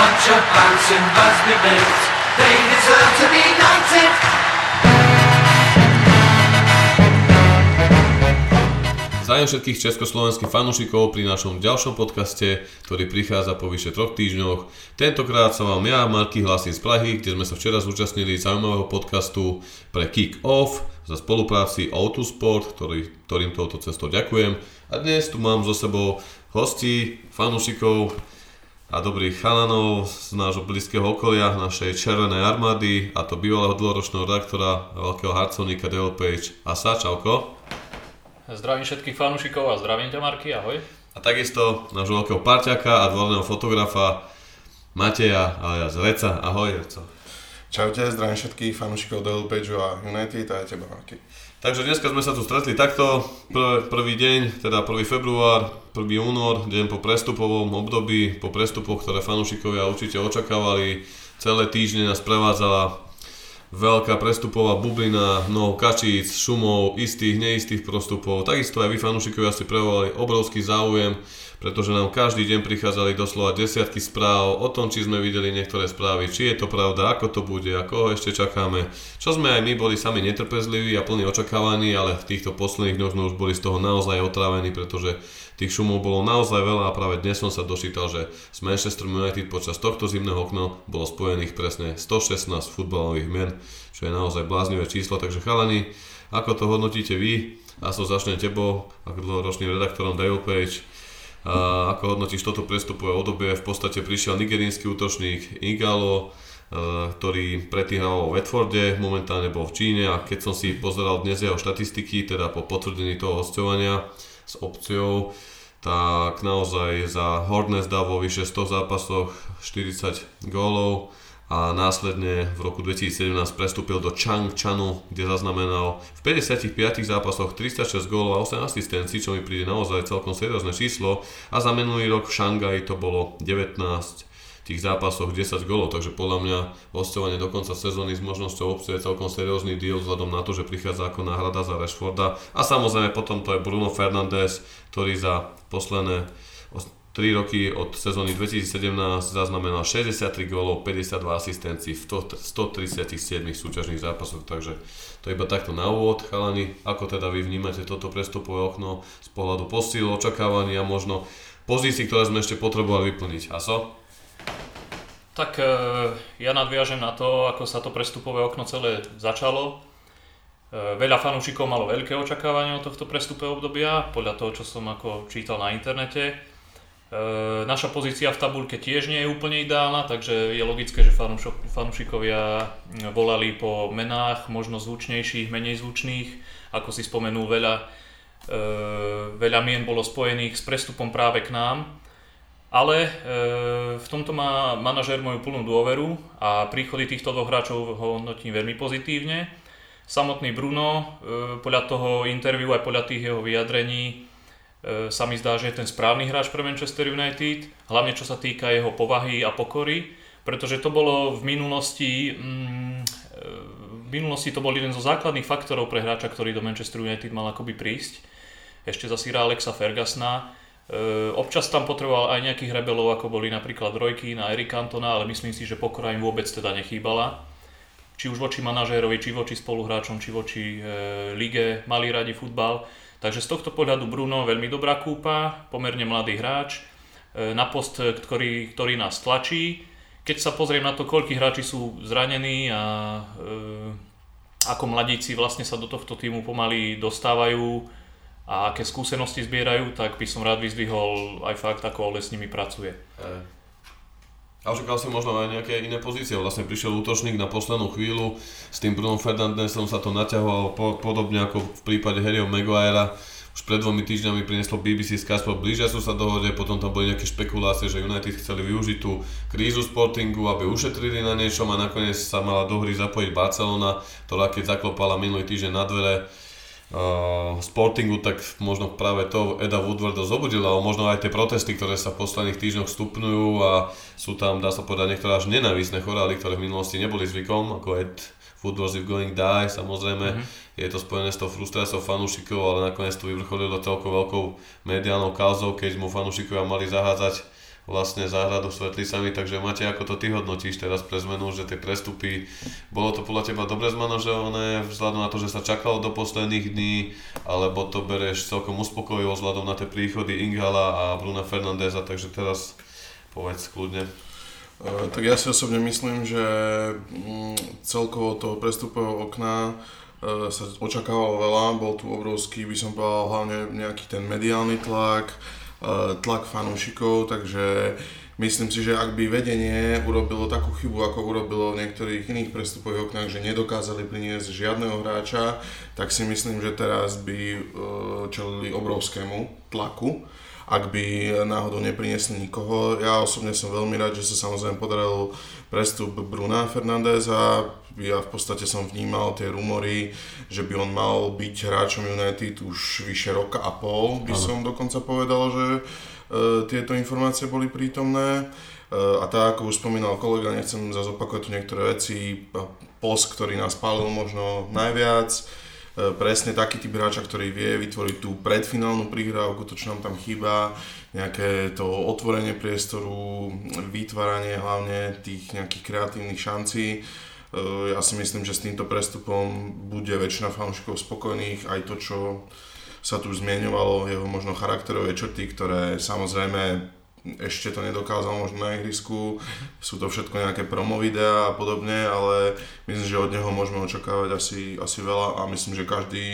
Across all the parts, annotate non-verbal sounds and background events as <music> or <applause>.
bunch of bouncing Busby Bills. They deserve to be knighted. Zdravím všetkých československých fanúšikov pri našom ďalšom podcaste, ktorý prichádza po vyše troch týždňoch. Tentokrát sa vám ja, Marky, hlasím z Prahy, kde sme sa včera zúčastnili zaujímavého podcastu pre Kick Off za spolupráci O2 Sport, ktorý, ktorým touto cestou ďakujem. A dnes tu mám so sebou hostí, fanúšikov a dobrých chalanov z nášho blízkeho okolia, našej červenej armády, a to bývalého dlhoročného redaktora, veľkého harcovníka Dale Page. A sa, čauko. Zdravím všetkých fanúšikov a zdravím ťa Marky, ahoj. A takisto nášho veľkého parťaka a dvorného fotografa Mateja alias Reca. Ahoj Reco. Čaute, zdravím všetkých fanúšikov Devil Page a United a teba Marky. Takže dneska sme sa tu stretli takto, Prv, prvý deň, teda 1. február, 1. júnor, deň po prestupovom období, po prestupoch, ktoré fanúšikovia určite očakávali. Celé týždne nás prevádzala veľká prestupová bublina, mnoho kačíc, šumov, istých, neistých prostupov. Takisto aj vy fanúšikovia ste prejavovali obrovský záujem, pretože nám každý deň prichádzali doslova desiatky správ o tom, či sme videli niektoré správy, či je to pravda, ako to bude, ako ho ešte čakáme. Čo sme aj my boli sami netrpezliví a plní očakávaní, ale v týchto posledných dňoch sme už boli z toho naozaj otrávení, pretože tých šumov bolo naozaj veľa a práve dnes som sa dočítal, že s Manchester United počas tohto zimného okna bolo spojených presne 116 futbalových mien, čo je naozaj bláznivé číslo, takže chalani, ako to hodnotíte vy? A som začne tebou, ako dlhoročným redaktorom Dale Page. A ako hodnotíš toto prestupové obdobie? V podstate prišiel nigerínsky útočník Igalo, ktorý predtým hral vo Watforde, momentálne bol v Číne a keď som si pozeral dnes jeho štatistiky, teda po potvrdení toho hostovania s opciou, tak naozaj za Hornets dal vo vyše 100 zápasoch 40 gólov a následne v roku 2017 prestúpil do Chang Chanu, kde zaznamenal v 55 zápasoch 306 gólov a 8 asistencií, čo mi príde naozaj celkom seriózne číslo. A za minulý rok v Šangaji to bolo 19 tých zápasoch 10 golov, takže podľa mňa hostovanie do konca sezóny s možnosťou obce je celkom seriózny deal vzhľadom na to, že prichádza ako náhrada za Rashforda. A samozrejme potom to je Bruno Fernandes, ktorý za posledné 3 roky od sezóny 2017 zaznamenal 63 gólov, 52 asistencií v 137 súťažných zápasoch, takže to iba takto na úvod. Chalani, ako teda vy vnímate toto prestupové okno z pohľadu posíl, očakávania, možno pozícií, ktoré sme ešte potrebovali vyplniť. Aso? Tak e, ja nadviažem na to, ako sa to prestupové okno celé začalo. E, veľa fanúšikov malo veľké očakávania od tohto prestupového obdobia, podľa toho, čo som ako čítal na internete. E, naša pozícia v tabulke tiež nie je úplne ideálna, takže je logické, že fanúšikovia volali po menách, možno zvučnejších, menej zvučných. Ako si spomenul, veľa, veľa mien bolo spojených s prestupom práve k nám. Ale e, v tomto má manažér moju plnú dôveru a príchody týchto dvoch hráčov ho hodnotím veľmi pozitívne. Samotný Bruno, podľa toho interviu aj podľa tých jeho vyjadrení sa mi zdá, že je ten správny hráč pre Manchester United, hlavne čo sa týka jeho povahy a pokory, pretože to bolo v minulosti, mm, e, v minulosti to bol jeden zo základných faktorov pre hráča, ktorý do Manchester United mal akoby prísť. Ešte za Sira Alexa Fergasna E, občas tam potreboval aj nejakých rebelov, ako boli napríklad Rojky na Erik Cantona, ale myslím si, že pokora im vôbec teda nechýbala. Či už voči manažérovi, či voči spoluhráčom, či voči e, lige, mali radi futbal. Takže z tohto pohľadu Bruno veľmi dobrá kúpa, pomerne mladý hráč, e, na post, ktorý, ktorý nás tlačí. Keď sa pozriem na to, koľkí hráči sú zranení a e, ako mladíci vlastne sa do tohto týmu pomaly dostávajú, a aké skúsenosti zbierajú, tak by som rád vyzdvihol aj fakt, ako Ole s nimi pracuje. A očakal si možno aj nejaké iné pozície. Vlastne prišiel útočník na poslednú chvíľu, s tým Bruno Fernandesom sa to naťahovalo po, podobne ako v prípade Harryho Maguirea. Už pred dvomi týždňami prinieslo BBC Skysport, blížia sú sa dohode, potom tam boli nejaké špekulácie, že United chceli využiť tú krízu Sportingu, aby ušetrili na niečom a nakoniec sa mala do hry zapojiť Barcelona, ktorá keď zaklopala minulý týždeň na dvere, uh, Sportingu, tak možno práve to Eda Woodwarda zobudila, ale možno aj tie protesty, ktoré sa v posledných týždňoch stupňujú a sú tam, dá sa povedať, niektoré až nenávisné chorály, ktoré v minulosti neboli zvykom, ako Ed Woodward is going die, samozrejme, mm-hmm. je to spojené s tou frustráciou fanúšikov, ale nakoniec to vyvrcholilo celkou veľkou mediálnou kauzou, keď mu fanúšikovia mali zahádzať vlastne záhradu Svetlicami, takže máte ako to ty hodnotíš teraz pre zmenu, že tie prestupy, bolo to podľa teba dobre zmanažované vzhľadom na to, že sa čakalo do posledných dní, alebo to bereš celkom uspokojivo vzhľadom na tie príchody Ingala a Bruna Fernandeza, takže teraz povedz kľudne. Uh, tak ja si osobne myslím, že mm, celkovo toho prestupového okna uh, sa očakávalo veľa, bol tu obrovský, by som povedal, hlavne nejaký ten mediálny tlak, tlak fanúšikov, takže myslím si, že ak by vedenie urobilo takú chybu, ako urobilo v niektorých iných prestupových oknách, že nedokázali priniesť žiadneho hráča, tak si myslím, že teraz by eh, čelili obrovskému tlaku ak by náhodou nepriniesli nikoho. Ja osobne som veľmi rád, že sa samozrejme podaril prestup Bruna Fernandeza. Ja v podstate som vnímal tie rumory, že by on mal byť hráčom United už vyše roka a pol, by ano. som dokonca povedal, že e, tieto informácie boli prítomné. E, a tak, ako už spomínal kolega, nechcem zase opakovať tu niektoré veci, post, ktorý nás pálil možno najviac, presne taký typ hráča, ktorý vie vytvoriť tú predfinálnu prihrávku, to čo nám tam chýba, nejaké to otvorenie priestoru, vytváranie hlavne tých nejakých kreatívnych šancí. E, ja si myslím, že s týmto prestupom bude väčšina fanúšikov spokojných, aj to, čo sa tu zmieňovalo, jeho možno charakterové črty, ktoré samozrejme ešte to nedokázal možno na ihrisku, sú to všetko nejaké promo videá a podobne, ale myslím, že od neho môžeme očakávať asi, asi veľa a myslím, že každý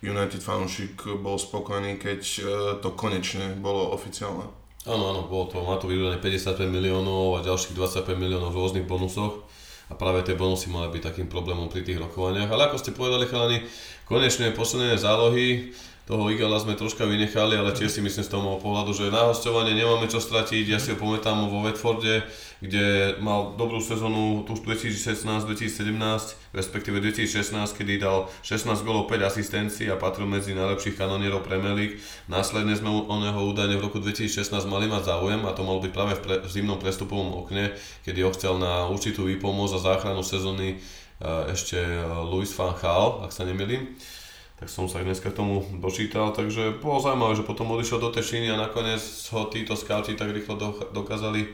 United fanúšik bol spokojný, keď e, to konečne bolo oficiálne. Áno, áno, bolo to, má to vydané 55 miliónov a ďalších 25 miliónov v rôznych bonusoch a práve tie bonusy mali byť takým problémom pri tých rokovaniach. Ale ako ste povedali chalani, konečne posledné zálohy, toho Igala sme troška vynechali, ale tiež si myslím z toho pohľadu, že na hostovanie nemáme čo stratiť. Ja si ho pamätám vo Watforde, kde mal dobrú sezónu tu 2016-2017, respektíve 2016, kedy dal 16 golov, 5 asistencií a patril medzi najlepších kanonierov Premier League. Následne sme o neho údajne v roku 2016 mali mať záujem a to malo byť práve v, pre, v zimnom prestupovom okne, kedy ho chcel na určitú výpomoc a záchranu sezóny eh, ešte eh, Luis van Gaal, ak sa nemýlim tak som sa dneska k tomu dočítal, takže bolo zaujímavé, že potom odišiel do tej Číny a nakoniec ho títo scouti tak rýchlo dokázali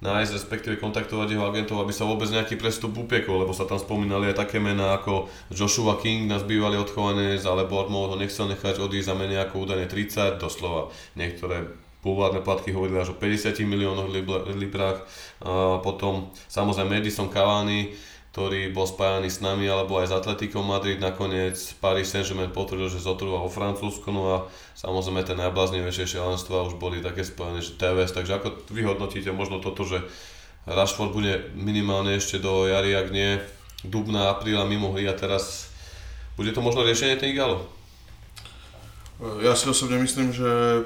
nájsť, respektíve kontaktovať jeho agentov, aby sa vôbec nejaký prestup upiekol, lebo sa tam spomínali aj také mená ako Joshua King, nás bývalý odchovanec, ale Bournemouth ho nechcel nechať odísť za menej ako údajne 30, doslova niektoré pôvodné platky hovorili až o 50 miliónoch librách. A potom samozrejme Madison Cavani, ktorý bol spájaný s nami alebo aj s Atletikom Madrid. Nakoniec Paris Saint-Germain potvrdil, že zotrval vo Francúzsku, no a samozrejme tie najbláznivejšie šialenstva už boli také spojené, že TVS, takže ako vy možno toto, že Rashford bude minimálne ešte do jary, ak nie dubna, apríla mimo hry a teraz bude to možno riešenie tej Galo? Ja si osobne myslím, že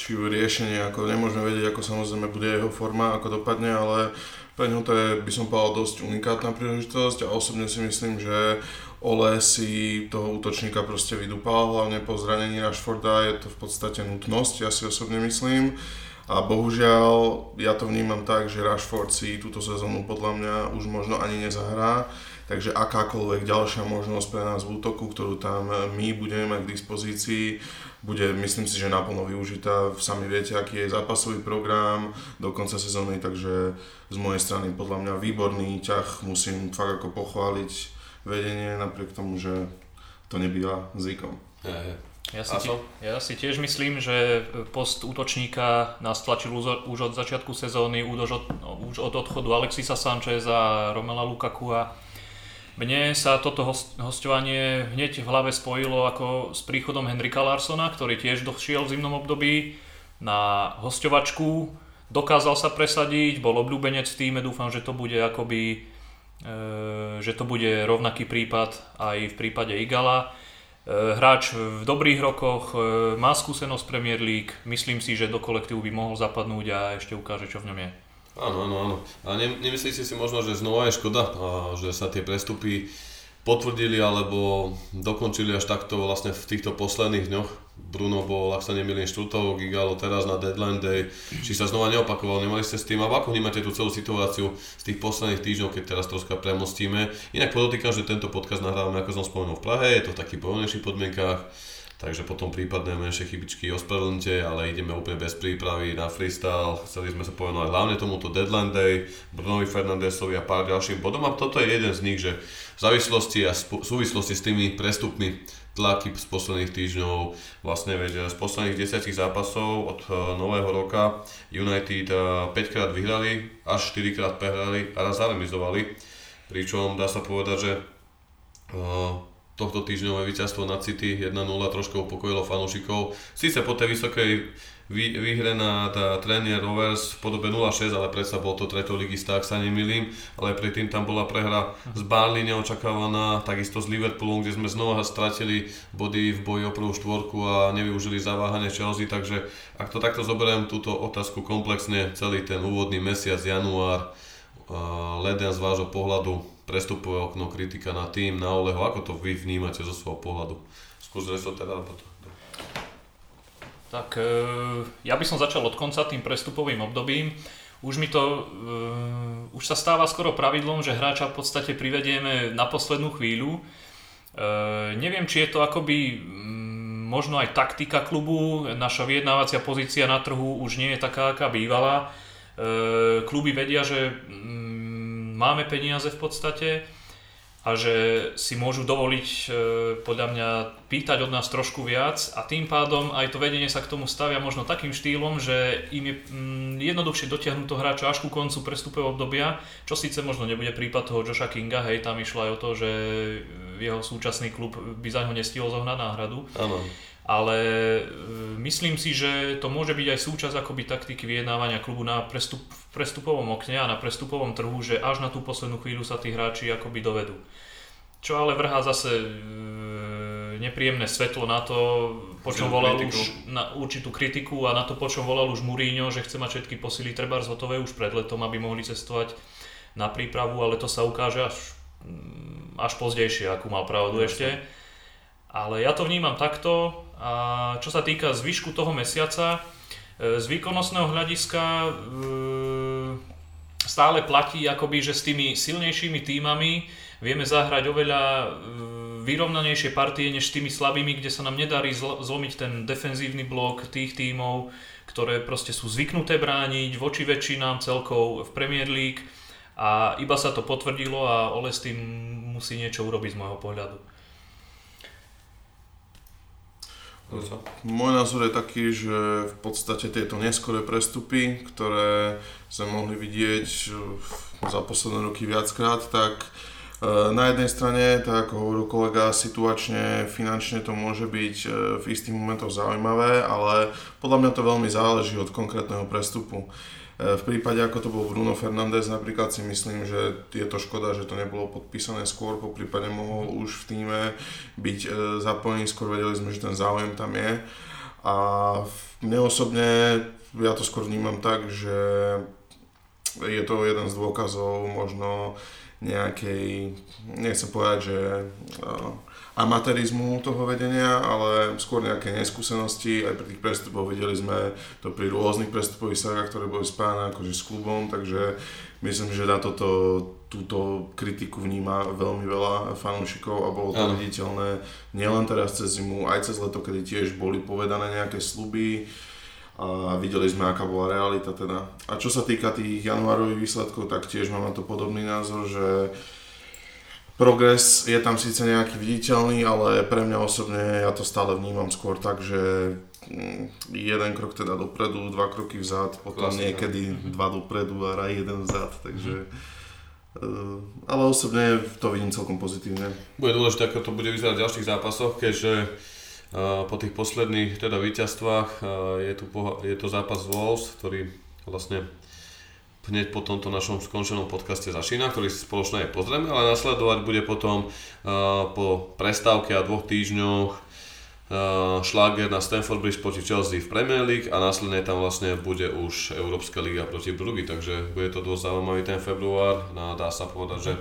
či riešenie, ako nemôžeme vedieť, ako samozrejme bude jeho forma, ako dopadne, ale pre ňu to je, by som povedal, dosť unikátna príležitosť a osobne si myslím, že Ole si toho útočníka proste vydupal, hlavne po zranení Rashforda je to v podstate nutnosť, ja si osobne myslím. A bohužiaľ, ja to vnímam tak, že Rashford si túto sezónu podľa mňa už možno ani nezahrá, takže akákoľvek ďalšia možnosť pre nás v útoku, ktorú tam my budeme mať k dispozícii, bude, myslím si, že naplno využitá. Sami viete, aký je zápasový program do konca sezóny, takže z mojej strany podľa mňa výborný ťah. Musím fakt ako pochváliť vedenie, napriek tomu, že to nebýva zvykom. Ja si, tie, ja si tiež myslím, že post útočníka nás tlačil už od začiatku sezóny, už od, už od odchodu Alexisa Sancheza, Romela Lukaku a mne sa toto host, hostovanie hneď v hlave spojilo ako s príchodom Henrika Larsona, ktorý tiež došiel v zimnom období na hostovačku, dokázal sa presadiť, bol obľúbenec v týme, dúfam, že to bude akoby e, že to bude rovnaký prípad aj v prípade Igala. E, hráč v dobrých rokoch, e, má skúsenosť Premier League, myslím si, že do kolektívu by mohol zapadnúť a ešte ukáže, čo v ňom je. Áno, áno, áno. A ne, nemyslíte si možno, že znova je škoda, a že sa tie prestupy potvrdili alebo dokončili až takto vlastne v týchto posledných dňoch. Bruno bol, ak sa nemýlim, štvrtok, Gigalo teraz na deadline day. Či sa znova neopakoval, nemali ste s tým, a ako vnímate tú celú situáciu z tých posledných týždňov, keď teraz troška premostíme. Inak podotýkam, že tento podcast nahrávame, ako som spomenul, v Prahe, je to v takých pohodnejších podmienkách takže potom prípadné menšie chybičky ospravedlnite, ale ideme úplne bez prípravy na freestyle. Chceli sme sa povenovať hlavne tomuto Deadline Day, Brunovi Fernandesovi a pár ďalším bodom a toto je jeden z nich, že v závislosti a v súvislosti s tými prestupmi tlaky z posledných týždňov, vlastne veď z posledných 10 zápasov od eh, nového roka United 5 eh, krát vyhrali, až 4 krát prehrali a raz zaremizovali. Pričom dá sa povedať, že eh, tohto týždňové víťazstvo na City 1-0 trošku upokojilo fanúšikov. Sice po tej vysokej vy, výhre na Trenier Rovers v podobe 0-6, ale predsa bol to treťoligista, ak sa nemýlim, ale predtým tam bola prehra z Barley neočakávaná, takisto s Liverpoolom, kde sme znova stratili body v boji o prvú štvorku a nevyužili zaváhanie Chelsea, takže ak to takto zoberiem túto otázku komplexne, celý ten úvodný mesiac, január, leden z vášho pohľadu, prestupové okno, kritika na tým, na Oleho, ako to vy vnímate zo svojho pohľadu? Skúsili to teda potom. Tak e, ja by som začal od konca tým prestupovým obdobím. Už mi to, uh, už sa stáva skoro pravidlom, že hráča v podstate privedieme na poslednú chvíľu. Uh, neviem, či je to akoby um, možno aj taktika klubu, naša vyjednávacia pozícia na trhu už nie je taká, aká bývala. Kluby vedia, že um, máme peniaze v podstate, a že si môžu dovoliť e, podľa mňa pýtať od nás trošku viac a tým pádom aj to vedenie sa k tomu stavia možno takým štýlom, že im je mm, jednoduchšie dotiahnuť to hráča až ku koncu prestupového obdobia, čo síce možno nebude prípad toho Joša Kinga, hej, tam išlo aj o to, že jeho súčasný klub by za ňo nestihol zohnať náhradu. Áno ale e, myslím si, že to môže byť aj súčasť akoby taktiky vyjednávania klubu na prestup, v prestupovom okne a na prestupovom trhu, že až na tú poslednú chvíľu sa tí hráči akoby dovedú. Čo ale vrhá zase e, nepríjemné svetlo na to, po čom volal už na určitú kritiku a na to, po čom volal už Mourinho, že chce mať všetky posily treba hotové už pred letom, aby mohli cestovať na prípravu, ale to sa ukáže až, mm, až pozdejšie, akú mal pravdu ešte. Ale ja to vnímam takto, a čo sa týka zvyšku toho mesiaca, e, z výkonnostného hľadiska e, stále platí, akoby, že s tými silnejšími týmami vieme zahrať oveľa e, vyrovnanejšie partie než s tými slabými, kde sa nám nedarí zlomiť ten defenzívny blok tých tímov, ktoré proste sú zvyknuté brániť voči väčšinám celkov v Premier League a iba sa to potvrdilo a Ole s tým musí niečo urobiť z môjho pohľadu. Môj názor je taký, že v podstate tieto neskoré prestupy, ktoré sme mohli vidieť za posledné roky viackrát, tak e, na jednej strane, tak ako hovoril kolega, situačne, finančne to môže byť e, v istých momentoch zaujímavé, ale podľa mňa to veľmi záleží od konkrétneho prestupu. E, v prípade, ako to bol Bruno Fernández, napríklad si myslím, že je to škoda, že to nebolo podpísané skôr, po prípade mohol už v týme byť e, zapojený, skôr vedeli sme, že ten záujem tam je. A mne osobne, ja to skôr vnímam tak, že je to jeden z dôkazov možno nejakej, nechcem povedať, že amatérizmu toho vedenia, ale skôr nejaké neskúsenosti. Aj pri tých prestupoch videli sme to pri rôznych prestupových sagách, ktoré boli spájane akože s klubom, takže myslím, že na toto, túto kritiku vníma veľmi veľa fanúšikov a bolo to ano. viditeľné nielen teraz cez zimu, aj cez leto, kedy tiež boli povedané nejaké sluby a videli sme, aká bola realita teda. A čo sa týka tých januárových výsledkov, tak tiež mám na to podobný názor, že Progres je tam síce nejaký viditeľný, ale pre mňa osobne ja to stále vnímam skôr tak, že mm, jeden krok teda dopredu, dva kroky vzad, potom Klasika. niekedy mm-hmm. dva dopredu a raj jeden vzad, takže mm-hmm. ale osobne to vidím celkom pozitívne. Bude dôležité, ako to bude vyzerať v ďalších zápasoch, keďže po tých posledných teda víťazstvách je, tu, je to zápas Wolves, ktorý vlastne hneď po tomto našom skončenom podcaste začína, ktorý si spoločne aj pozrieme, ale nasledovať bude potom uh, po prestávke a dvoch týždňoch uh, šláger na Stanford Bridge proti Chelsea v Premier League a následne tam vlastne bude už Európska liga proti Brugge, takže bude to dosť zaujímavý ten február. No, dá sa povedať, že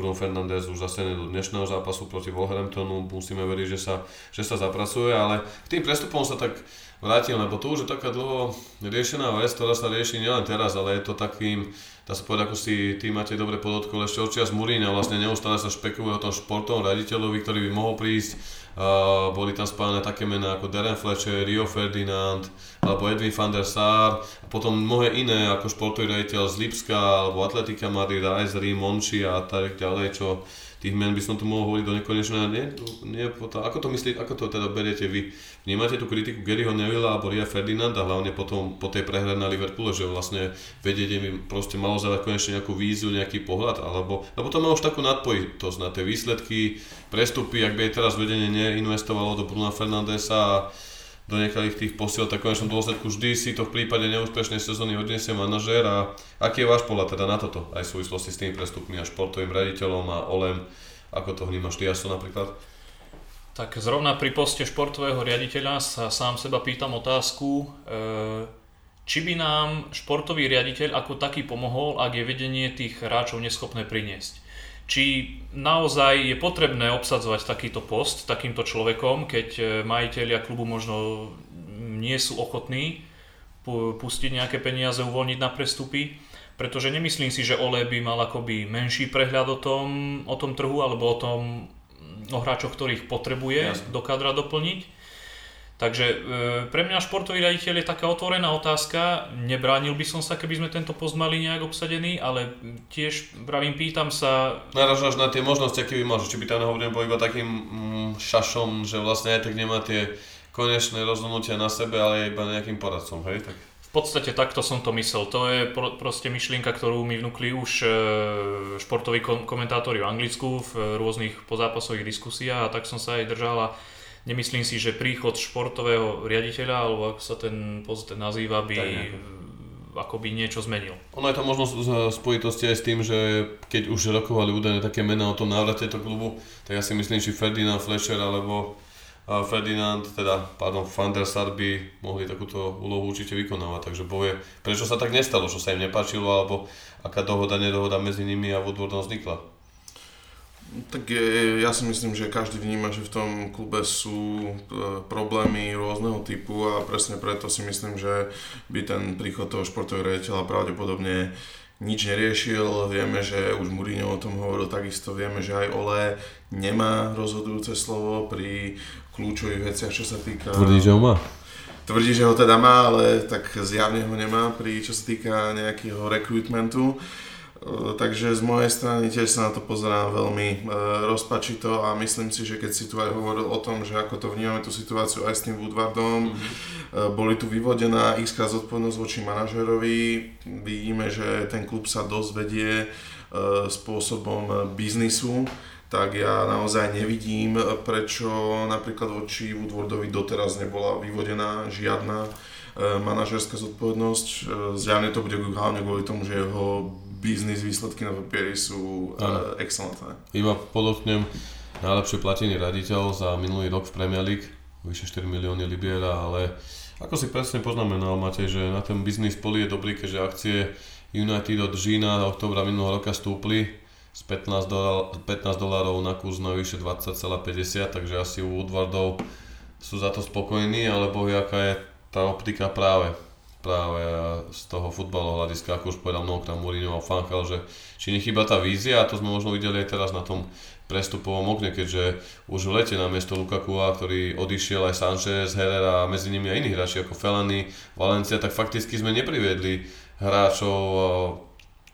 Bruno Fernández už zase do dnešného zápasu proti Wolverhamptonu, musíme veriť, že sa, že sa zapracuje, ale tým prestupom sa tak vrátim, lebo to už je taká dlho riešená vec, ktorá sa rieši nielen teraz, ale je to takým, dá sa povedať, ako si ty máte dobre podotkol, ešte od čias Muríňa vlastne neustále sa špekuluje o tom športovom raditeľovi, ktorý by mohol prísť. Uh, boli tam spávané také mená ako Darren Fletcher, Rio Ferdinand alebo Edwin van der Sar a potom mnohé iné ako športový raditeľ z Lipska alebo Atletika Madrid, Aizri, Monchi a tak ďalej, čo tých men by som tu mohol hovoriť do nekonečna. Nie, nie, ako to myslíte, ako to teda beriete vy? Vnímate tú kritiku Garyho Nevilla alebo Ria Ferdinanda, hlavne potom po tej prehre na Liverpoole, že vlastne vedieť mi proste malo zadať konečne nejakú víziu, nejaký pohľad, alebo, lebo to má už takú nadpojitosť na tie výsledky, prestupy, ak by aj teraz vedenie neinvestovalo do Bruna Fernandesa a do niektorých tých posiel, tak v konečnom dôsledku vždy si to v prípade neúspešnej sezóny odniesie manažér a aký je váš pohľad teda na toto, aj v súvislosti s tými prestupmi a športovým raditeľom a Olem, ako to vnímaš ty, Jaso napríklad? Tak zrovna pri poste športového riaditeľa sa sám seba pýtam otázku, e, či by nám športový riaditeľ ako taký pomohol, ak je vedenie tých hráčov neschopné priniesť či naozaj je potrebné obsadzovať takýto post takýmto človekom, keď e, majiteľia klubu možno nie sú ochotní pustiť nejaké peniaze, uvoľniť na prestupy. Pretože nemyslím si, že Ole by mal akoby menší prehľad o tom, o tom trhu alebo o tom o hráčoch, ktorých potrebuje Jasne. do kadra doplniť. Takže e, pre mňa športový riaditeľ je taká otvorená otázka. Nebránil by som sa, keby sme tento post mali nejak obsadený, ale tiež pravím, pýtam sa... Naražaš na tie možnosti, aké by mal, či by tam nehovorím bol iba takým mm, šašom, že vlastne aj tak nemá tie konečné rozhodnutia na sebe, ale iba nejakým poradcom, hej? Tak... V podstate takto som to myslel. To je pro, proste myšlienka, ktorú mi vnúkli už e, športoví komentátori v Anglicku v rôznych pozápasových diskusiách a tak som sa aj držala nemyslím si, že príchod športového riaditeľa, alebo ako sa ten post nazýva, by akoby niečo zmenil. Ono je to možno v spojitosti aj s tým, že keď už rokovali údajne také mená o tom návrate do klubu, tak ja si myslím, že Ferdinand Fletcher alebo Ferdinand, teda, pardon, Van der Sar by mohli takúto úlohu určite vykonávať, takže povie, prečo sa tak nestalo, čo sa im nepáčilo, alebo aká dohoda, nedohoda medzi nimi a Woodwardom vznikla. Tak ja si myslím, že každý vníma, že v tom klube sú e, problémy rôzneho typu a presne preto si myslím, že by ten príchod toho športového riaditeľa pravdepodobne nič neriešil. Vieme, že už Mourinho o tom hovoril takisto, vieme, že aj Ole nemá rozhodujúce slovo pri kľúčových veciach, čo sa týka... Tvrdí, že ho má? Tvrdí, že ho teda má, ale tak zjavne ho nemá pri čo sa týka nejakého rekrutmentu. Eh, takže z mojej strany tiež sa na to pozerám veľmi e, rozpačito a myslím si, že keď si tu aj hovoril o tom, že ako to vnímame tú situáciu aj s tým Woodwardom, mm-hmm. boli tu vyvodená x zodpovednosť voči manažerovi, vidíme, že ten klub sa dosť vedie spôsobom biznisu, tak ja naozaj nevidím, prečo napríklad voči Woodwardovi doteraz nebola vyvodená žiadna manažerská zodpovednosť. Zjavne to bude hlavne kvôli tomu, že jeho biznis výsledky na papieri sú uh, excelentné. Iba podotknem, najlepšie platený raditeľ za minulý rok v Premier League, vyše 4 milióny libiera, ale ako si presne poznamenal, Matej, že na ten biznis poli je dobrý, keďže akcie United od Žína a oktobra minulého roka stúpli z 15, dolár, 15 dolárov na kurz na vyše 20,50, takže asi u Woodwardov sú za to spokojní, alebo aká je tá optika práve práve z toho futbalového hľadiska, ako už povedal mnohokrát Mourinho a Fanchal, že či nechýba tá vízia a to sme možno videli aj teraz na tom prestupovom okne, keďže už v lete na miesto Lukakua, ktorý odišiel aj Sanchez, Herrera a medzi nimi aj iní hráči ako Felany, Valencia, tak fakticky sme nepriviedli hráčov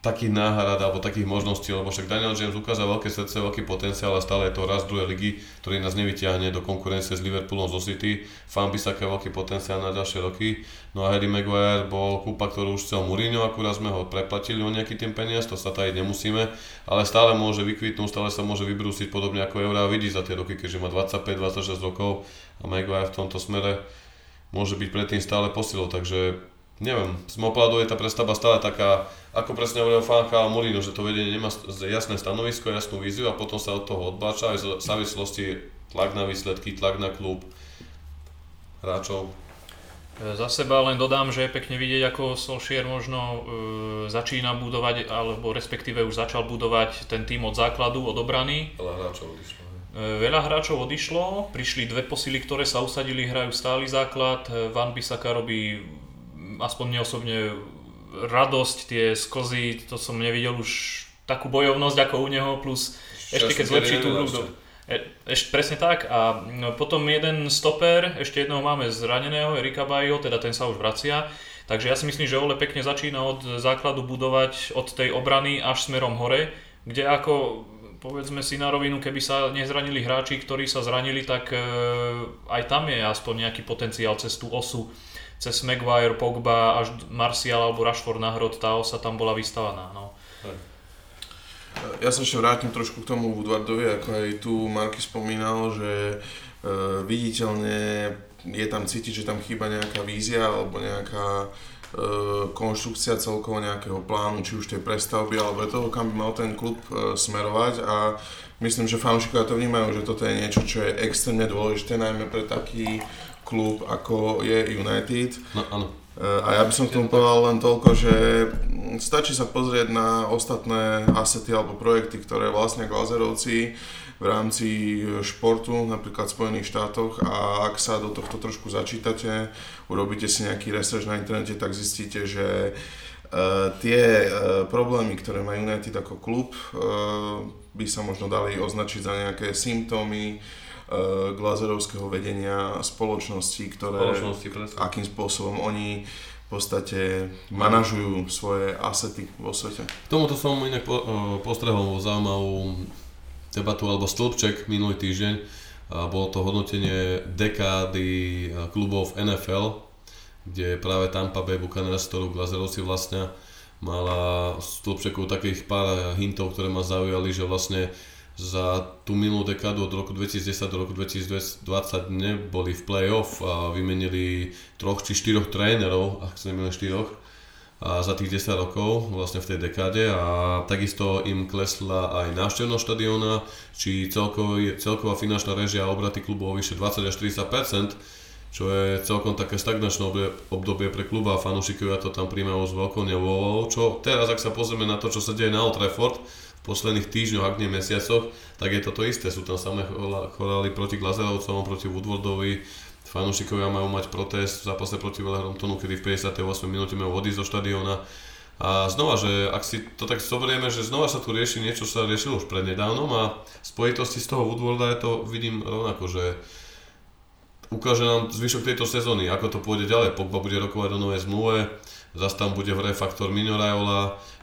takých náhrad alebo takých možností, lebo však Daniel James ukázal veľké srdce, veľký potenciál a stále je to raz druhej ligy, ktorý nás nevyťahne do konkurencie s Liverpoolom zo City. By také veľký potenciál na ďalšie roky. No a Harry Maguire bol kúpa, ktorú už chcel Mourinho, akurát sme ho preplatili o nejaký tým peniaz, to sa tajiť nemusíme, ale stále môže vykvitnúť, stále sa môže vybrúsiť podobne ako Eura vidí za tie roky, keďže má 25-26 rokov a Maguire v tomto smere môže byť predtým stále posilou, takže neviem, z pohľadu je tá prestava stále taká, ako presne hovoril Fanka a Molino, že to vedenie nemá jasné stanovisko, jasnú víziu a potom sa od toho odbáča aj v závislosti tlak na výsledky, tlak na klub hráčov. Za seba len dodám, že je pekne vidieť, ako Solskjaer možno e, začína budovať, alebo respektíve už začal budovať ten tým od základu, od obrany. Veľa hráčov odišlo. E, veľa hráčov odišlo, prišli dve posily, ktoré sa usadili, hrajú stály základ. Van Bissaka robí aspoň mne osobne radosť, tie skozy, to som nevidel už takú bojovnosť ako u neho, plus ešte keď zlepší tú hru. E, ešte presne tak a no, potom jeden stoper, ešte jedného máme zraneného, Erika Bajo, teda ten sa už vracia. Takže ja si myslím, že Ole pekne začína od základu budovať od tej obrany až smerom hore, kde ako povedzme si na rovinu, keby sa nezranili hráči, ktorí sa zranili, tak e, aj tam je aspoň nejaký potenciál cez tú osu, cez Maguire, Pogba, až Martial alebo Rashford na hrod, tá osa tam bola vystavaná. No. Ja sa ešte vrátim trošku k tomu Woodwardovi, ako aj tu Marky spomínal, že e, viditeľne je tam cítiť, že tam chýba nejaká vízia alebo nejaká e, konštrukcia celkovo nejakého plánu, či už tej prestavby alebo toho, kam by mal ten klub e, smerovať a myslím, že fanúšikovia to vnímajú, že toto je niečo, čo je extrémne dôležité, najmä pre taký klub ako je United. No áno. A ja by som k tomu povedal len toľko, že stačí sa pozrieť na ostatné asety alebo projekty, ktoré vlastne Glazerovci v rámci športu, napríklad v Spojených štátoch a ak sa do tohto trošku začítate, urobíte si nejaký research na internete, tak zistíte, že eh, tie eh, problémy, ktoré má United ako klub, eh, by sa možno dali označiť za nejaké symptómy glazerovského vedenia spoločnosti, ktoré Spoločnosti, presne. akým spôsobom oni v podstate manažujú svoje asety vo svete. K tomuto som inak po, o, postrehol zaujímavú debatu alebo stĺpček minulý týždeň. Bolo to hodnotenie dekády a, klubov v NFL, kde práve Tampa Bay Buccaneers, ktorú Glazerovci vlastne mala stĺpčekov takých pár hintov, ktoré ma zaujali, že vlastne za tú minulú dekádu od roku 2010 do roku 2020 neboli v play-off a vymenili troch či štyroch trénerov, ak sa nemýlim štyroch, a za tých 10 rokov vlastne v tej dekáde. A takisto im klesla aj návštevnosť štadióna, či celkový, celková finančná režia a obraty klubu o vyše 20 až 40% čo je celkom také stagnačné obdobie, pre kluba a fanúšikovia to tam príjmajú s veľkou nevôľou, čo teraz ak sa pozrieme na to, čo sa deje na Old Trafford posledných týždňoch, ak nie mesiacoch, tak je to to isté, sú tam samé chorály proti Glazerovcom, proti Woodwardovi, fanúšikovia majú mať protest v zápase proti Wolverhamptonu, kedy v 58 minúte majú odísť zo štadióna. A znova, že ak si to tak zoberieme, že znova sa tu rieši niečo, čo sa riešilo už prednedávnom a v spojitosti z toho Woodwarda je to vidím rovnako, že ukáže nám zvyšok tejto sezóny, ako to pôjde ďalej. Pogba bude rokovať o novej zmluve, zase tam bude v hre faktor Mino Raiola, a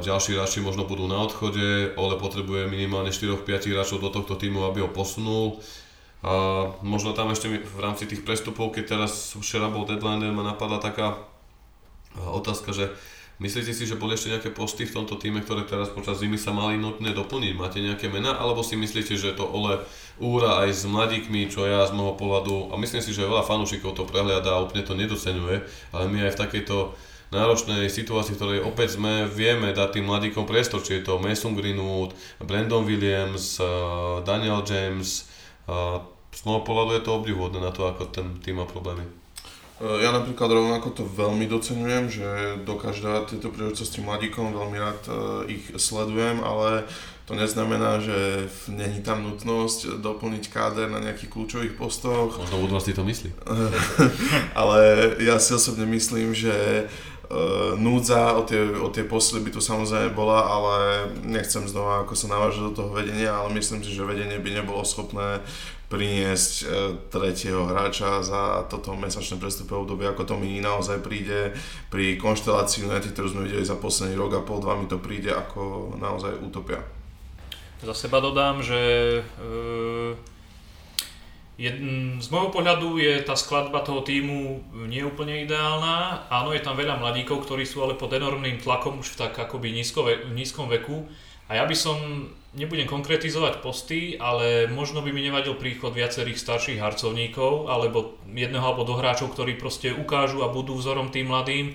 ďalší hráči možno budú na odchode, Ole potrebuje minimálne 4-5 hráčov do tohto týmu, aby ho posunul. A možno tam ešte v rámci tých prestupov, keď teraz včera bol deadline, ma napadla taká otázka, že myslíte si, že boli ešte nejaké posty v tomto týme, ktoré teraz počas zimy sa mali nutne doplniť? Máte nejaké mená? Alebo si myslíte, že to Ole úra aj s mladíkmi, čo ja z môjho pohľadu, a myslím si, že veľa fanúšikov to prehliada a úplne to nedocenuje, ale my aj v takejto náročnej situácii, v ktorej opäť sme, vieme dať tým mladíkom priestor, či je to Mason Greenwood, Brandon Williams, eh, Daniel James, a z môjho pohľadu je to obdivuhodné na to, ako ten tým má problémy. E, Ja napríklad rovnako to veľmi docenujem, že dokáže dávať tieto príležitosti mladíkom, veľmi rád ich sledujem, ale to neznamená, že není tam nutnosť doplniť káder na nejakých kľúčových postoch, Možno Woodward si to myslí. <laughs> ale ja si osobne myslím, že uh, núdza o tie, o tie posily by tu samozrejme bola, ale nechcem znova ako sa navážať do toho vedenia, ale myslím si, že vedenie by nebolo schopné priniesť uh, tretieho hráča za toto mesačné prestupové obdobie, ako to mi naozaj príde pri konštelácii United, ktorú sme videli za posledný rok a pol, dva mi to príde ako naozaj utopia. Za seba dodám, že e, z môjho pohľadu je tá skladba toho týmu nie úplne ideálna. Áno, je tam veľa mladíkov, ktorí sú ale pod enormným tlakom už v tak akoby nízko, v nízkom veku. A ja by som, nebudem konkretizovať posty, ale možno by mi nevadil príchod viacerých starších harcovníkov, alebo jedného alebo do hráčov, ktorí proste ukážu a budú vzorom tým mladým,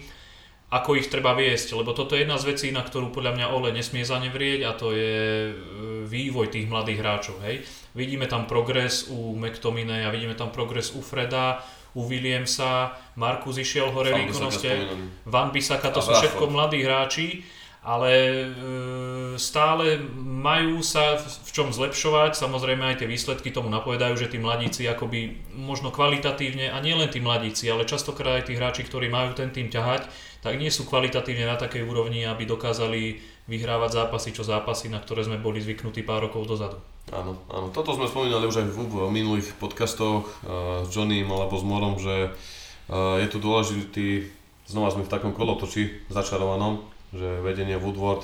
ako ich treba viesť, lebo toto je jedna z vecí, na ktorú podľa mňa Ole nesmie zanevrieť a to je e, vývoj tých mladých hráčov, hej. Vidíme tam progres u McTominaya, vidíme tam progres u Freda, u Williamsa, Markus išiel hore výkonnosti. Van Bissaka, to A sú všetko mladí hráči ale e, stále majú sa v čom zlepšovať, samozrejme aj tie výsledky tomu napovedajú, že tí mladíci akoby možno kvalitatívne, a nielen tí mladíci, ale častokrát aj tí hráči, ktorí majú ten tým ťahať, tak nie sú kvalitatívne na takej úrovni, aby dokázali vyhrávať zápasy, čo zápasy, na ktoré sme boli zvyknutí pár rokov dozadu. Áno, áno. Toto sme spomínali už aj v, v minulých podcastoch uh, s Johnnym alebo s Morom, že uh, je tu dôležitý, znova sme v takom kolotoči začarovanom, že vedenie Woodward,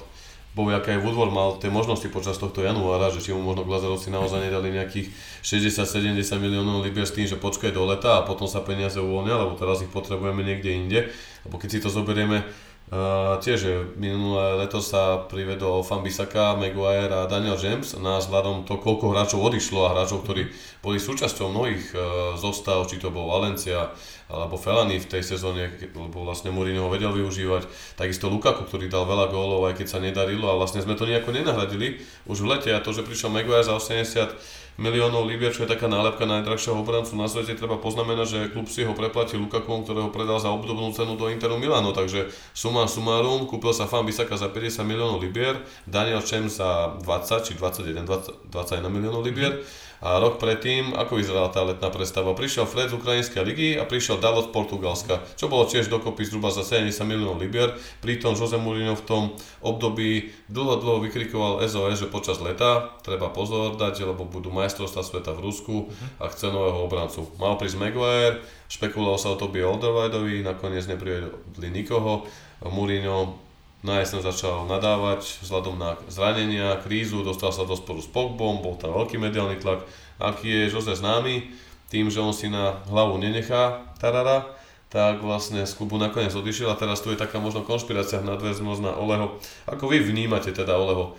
bol aké aj Woodward mal tie možnosti počas tohto januára, že či mu možno Glazerovci naozaj nedali nejakých 60-70 miliónov libier s tým, že počkaj do leta a potom sa peniaze uvoľnia, lebo teraz ich potrebujeme niekde inde. Lebo keď si to zoberieme, Uh, tiež minulé leto sa privedol Fambisaka, Maguire a Daniel James. Na vzhľadom to, koľko hráčov odišlo a hráčov, ktorí boli súčasťou mnohých uh, zostav, či to bol Valencia alebo Felany v tej sezóne, lebo vlastne Mourinho ho vedel využívať. Takisto Lukaku, ktorý dal veľa gólov, aj keď sa nedarilo. A vlastne sme to nejako nenahradili už v lete. A to, že prišiel Maguire za 80 miliónov libier, čo je taká nálepka najdrahšieho obrancu na svete, treba poznamenať, že klub si ho preplatil Lukakom, ktorého predal za obdobnú cenu do Interu Milano, takže suma sumarum, kúpil sa Fan Bisaka za 50 miliónov libier, Daniel Čem za 20 či 21, 20, 21 miliónov libier. A rok predtým, ako vyzerala tá letná prestava? Prišiel Fred z Ukrajinskej ligy a prišiel Dalot z Portugalska, čo bolo tiež dokopy zhruba za 70 miliónov libier. Pritom Jose Mourinho v tom období dlho, dlho vykrikoval SOS, že počas leta treba pozor dať, lebo budú majstrovstvá sveta v Rusku a chce nového obrancu. Mal prísť Maguire, špekuloval sa o Tobi Alderweidovi, nakoniec neprivedli nikoho. Mourinho na jeseň začal nadávať vzhľadom na zranenia, krízu, dostal sa do sporu s Pogbom, bol tam veľký mediálny tlak. Aký je Jose známy, tým, že on si na hlavu nenechá Tarara, tak vlastne z klubu nakoniec odišiel a teraz tu je taká možno konšpirácia nadväznosť na Oleho. Ako vy vnímate teda Oleho?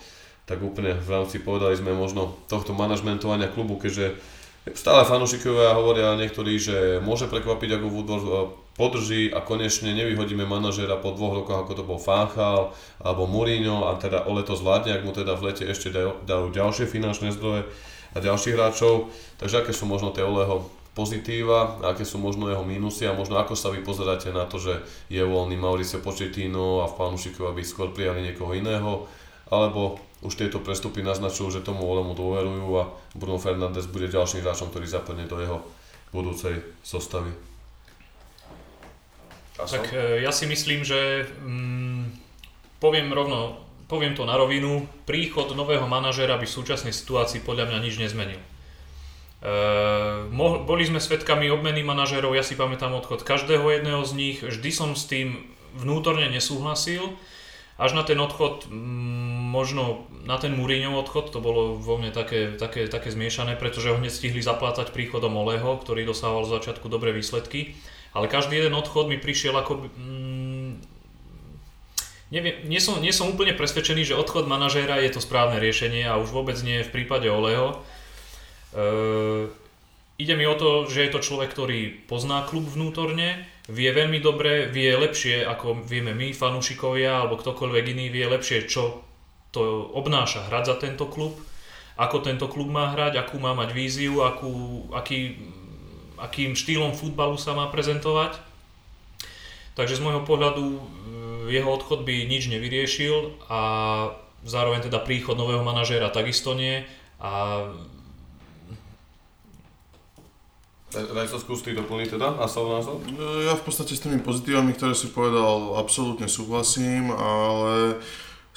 Tak úplne v rámci povedali sme možno tohto manažmentovania klubu, keďže stále fanúšikovia hovoria niektorí, že môže prekvapiť ako Woodward podrží a konečne nevyhodíme manažera po dvoch rokoch, ako to bol Fáchal alebo Mourinho a teda Ole to zvládne, ak mu teda v lete ešte dajú, ďalšie finančné zdroje a ďalších hráčov. Takže aké sú možno tie Oleho pozitíva, aké sú možno jeho mínusy a možno ako sa vy pozeráte na to, že je voľný Mauricio Pochettino a v fanúšikov, aby skôr prijali niekoho iného, alebo už tieto prestupy naznačujú, že tomu Olemu dôverujú a Bruno Fernández bude ďalším hráčom, ktorý zapadne do jeho budúcej zostavy. Tak e, ja si myslím, že mm, poviem rovno, poviem to na rovinu, príchod nového manažera by v súčasnej situácii podľa mňa nič nezmenil. E, boli sme svedkami obmeny manažerov, ja si pamätám odchod každého jedného z nich, vždy som s tým vnútorne nesúhlasil, až na ten odchod, mm, možno na ten Mourinho odchod, to bolo vo mne také, také, také zmiešané, pretože ho hneď stihli zaplácať príchodom Oleho, ktorý dosával z začiatku dobré výsledky ale každý jeden odchod mi prišiel ako... Mm, neviem, nie, som, nie som úplne presvedčený, že odchod manažéra je to správne riešenie a už vôbec nie v prípade Oleho. E, ide mi o to, že je to človek, ktorý pozná klub vnútorne, vie veľmi dobre, vie lepšie ako vieme my, fanúšikovia alebo ktokoľvek iný, vie lepšie, čo to obnáša hrať za tento klub, ako tento klub má hrať, akú má mať víziu, akú, aký akým štýlom futbalu sa má prezentovať. Takže z môjho pohľadu e, jeho odchod by nič nevyriešil a zároveň teda príchod nového manažéra takisto nie. A Daj sa skús ty doplniť teda a sa názor? E, ja v podstate s tými pozitívami, ktoré si povedal, absolútne súhlasím, ale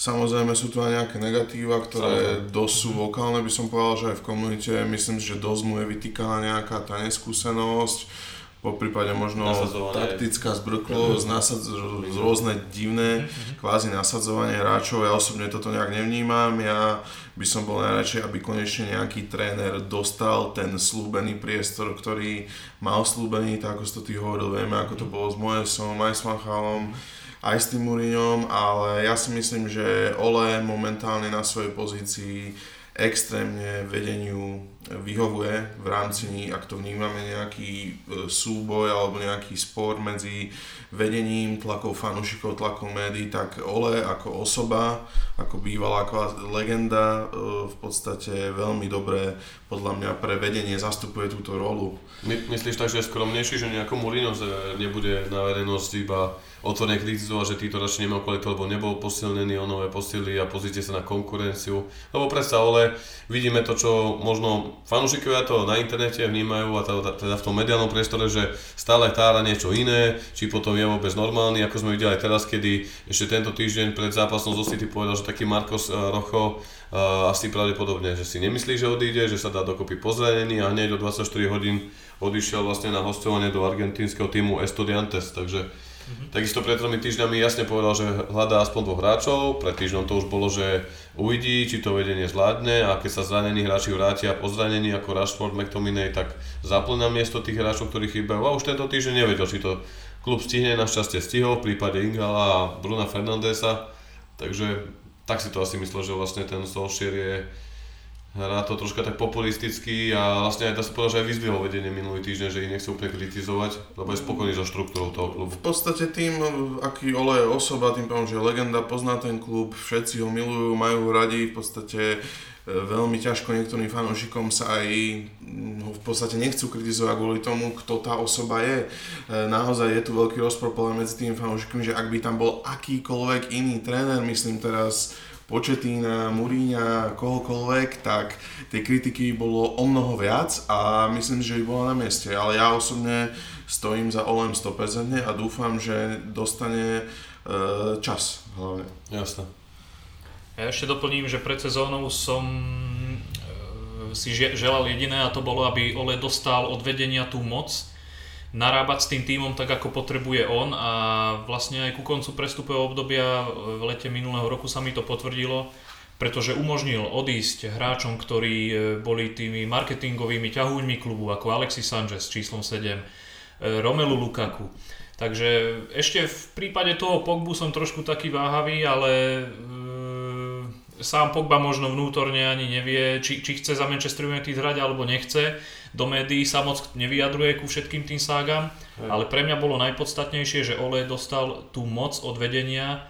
Samozrejme sú tu aj nejaké negatíva, ktoré Samozrejme. dosť sú vokálne, by som povedal, že aj v komunite. Myslím že dosť mu je vytýkaná nejaká tá neskúsenosť, po prípade možno taktická zbrklosť, nasad, rôzne divné mhm. kvázi nasadzovanie hráčov. Ja osobne toto nejak nevnímam. Ja by som bol najradšej, aby konečne nejaký tréner dostal ten slúbený priestor, ktorý mal slúbený, tak ako si to ty hovoril, vieme ako to bolo s Moesom, aj s Manchalom aj s tým Mourinhom, ale ja si myslím, že Ole momentálne na svojej pozícii extrémne vedeniu vyhovuje v rámci, ak to vnímame, nejaký e, súboj alebo nejaký spor medzi vedením, tlakou fanúšikov, tlakou médií, tak Ole ako osoba, ako bývalá ako legenda e, v podstate veľmi dobre podľa mňa pre vedenie zastupuje túto rolu. My, myslíš tak, že je skromnejší, že nejakom Mourinho nebude na verejnosť iba otvorene kritizovať, že títo radšej nemal kvalitu, lebo nebol posilnený o nové posily a pozrite sa na konkurenciu. Lebo predsa, ale vidíme to, čo možno fanúšikovia to na internete vnímajú a teda, teda v tom mediálnom priestore, že stále tára niečo iné, či potom je vôbec normálny, ako sme videli aj teraz, kedy ešte tento týždeň pred zápasom zo City povedal, že taký Marcos eh, Rocho uh, asi pravdepodobne, že si nemyslí, že odíde, že sa dá dokopy pozranení a hneď o 24 hodín odišiel vlastne na hostovanie do argentínskeho týmu Estudiantes, takže Mm-hmm. Takisto pred tromi týždňami jasne povedal, že hľadá aspoň dvoch hráčov, pred týždňom to už bolo, že uvidí, či to vedenie zvládne a keď sa zranení hráči vrátia po zranení ako Rashford, McTominay, tak zaplňa miesto tých hráčov, ktorí chýbajú. A už tento týždeň nevedel, či to klub stihne, našťastie stihol v prípade Ingala a Bruna Fernandesa, takže tak si to asi myslel, že vlastne ten Solskjaer je hrá to troška tak populisticky a vlastne aj dá sa povedať, že aj vyzdvihol vedenie minulý týždeň, že ich nechce úplne kritizovať, lebo je spokojný so štruktúrou toho klubu. V podstate tým, aký Ole je osoba, tým pádom, že je legenda, pozná ten klub, všetci ho milujú, majú ho radi, v podstate e, veľmi ťažko niektorým fanúšikom sa aj ho v podstate nechcú kritizovať kvôli tomu, kto tá osoba je. E, naozaj je tu veľký rozpor medzi tými fanúšikmi, že ak by tam bol akýkoľvek iný tréner, myslím teraz Početína, Muríňa, kohokoľvek, tak tej kritiky bolo o mnoho viac a myslím, že by bola na mieste. Ale ja osobne stojím za Olem 100% a dúfam, že dostane e, čas hlavne. Jasne. Ja ešte doplním, že pred sezónou som e, si želal jediné a to bolo, aby Ole dostal od vedenia tú moc, narábať s tým týmom tak, ako potrebuje on a vlastne aj ku koncu prestupového obdobia v lete minulého roku sa mi to potvrdilo, pretože umožnil odísť hráčom, ktorí e, boli tými marketingovými ťahuňmi klubu, ako Alexis Sanchez číslom 7, e, Romelu Lukaku. Takže ešte v prípade toho Pogbu som trošku taký váhavý, ale e, sám Pogba možno vnútorne ani nevie, či, či chce za Manchester United hrať alebo nechce. Do médií sa moc nevyjadruje ku všetkým tým ságam, ale pre mňa bolo najpodstatnejšie, že Ole dostal tú moc od vedenia,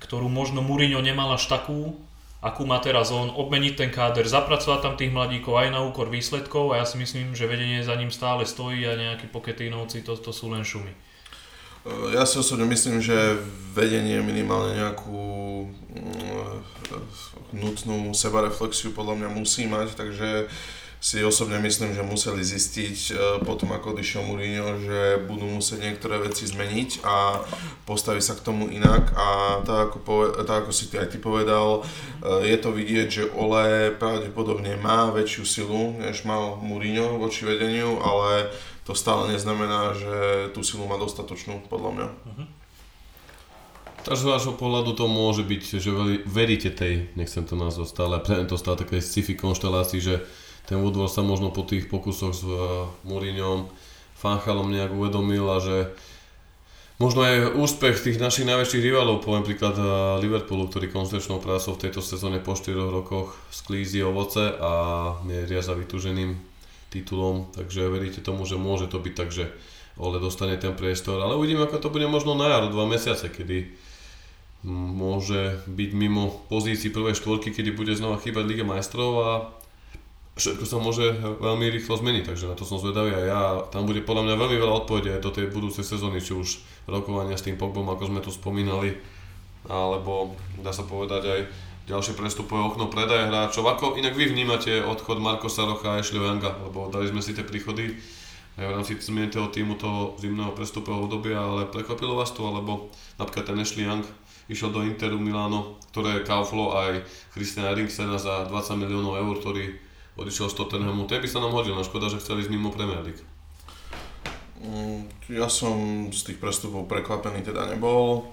ktorú možno Mourinho nemal až takú, akú má teraz on, obmeniť ten káder, zapracovať tam tých mladíkov aj na úkor výsledkov a ja si myslím, že vedenie za ním stále stojí a nejakí poketínovci to, to sú len šumy. Ja si osobne myslím, že vedenie minimálne nejakú mm, nutnú sebareflexiu podľa mňa musí mať, takže si osobne myslím, že museli zistiť e, potom, ako odišiel Mourinho, že budú musieť niektoré veci zmeniť a postaviť sa k tomu inak. A tak ako, poved- tak ako si ty aj ty povedal, e, je to vidieť, že Ole pravdepodobne má väčšiu silu, než mal Mourinho voči vedeniu, ale to stále neznamená, že tú silu má dostatočnú, podľa mňa. Uh-huh. Takže z vášho pohľadu to môže byť, že veríte tej, nechcem to nazvať stále, pre to stále také sci-fi konštelácii, že ten Woodward sa možno po tých pokusoch s uh, Mourinhom, Fanchalom nejak uvedomil a že možno aj úspech tých našich najväčších rivalov, poviem príklad uh, Liverpoolu, ktorý koncepčnou prácou v tejto sezóne po 4 rokoch sklízi ovoce a mieria za vytúženým titulom, takže veríte tomu, že môže to byť tak, že Ole dostane ten priestor, ale uvidíme, ako to bude možno na jar, dva mesiace, kedy môže byť mimo pozícií prvej štvorky, kedy bude znova chýbať Liga majstrov a všetko sa môže veľmi rýchlo zmeniť, takže na to som zvedavý a ja, tam bude podľa mňa veľmi veľa odpovedí aj do tej budúcej sezóny, či už rokovania s tým Pogbom, ako sme tu spomínali, alebo dá sa povedať aj ďalšie prestupové okno predaje hráčov. Ako inak vy vnímate odchod Marko Sarocha a Ashley Younga, lebo dali sme si tie príchody aj v rámci zmienitého týmu toho zimného prestupového obdobia, ale prekvapilo vás to, alebo napríklad ten Ashley Young išiel do Interu Milano, ktoré Kauflo aj Christian Eriksen za 20 miliónov eur, ktorý odišiel z Tottenhamu, ten by sa nám hodil, no škoda, že chceli ísť mimo Premier League. Mm, ja som z tých prestupov prekvapený teda nebol.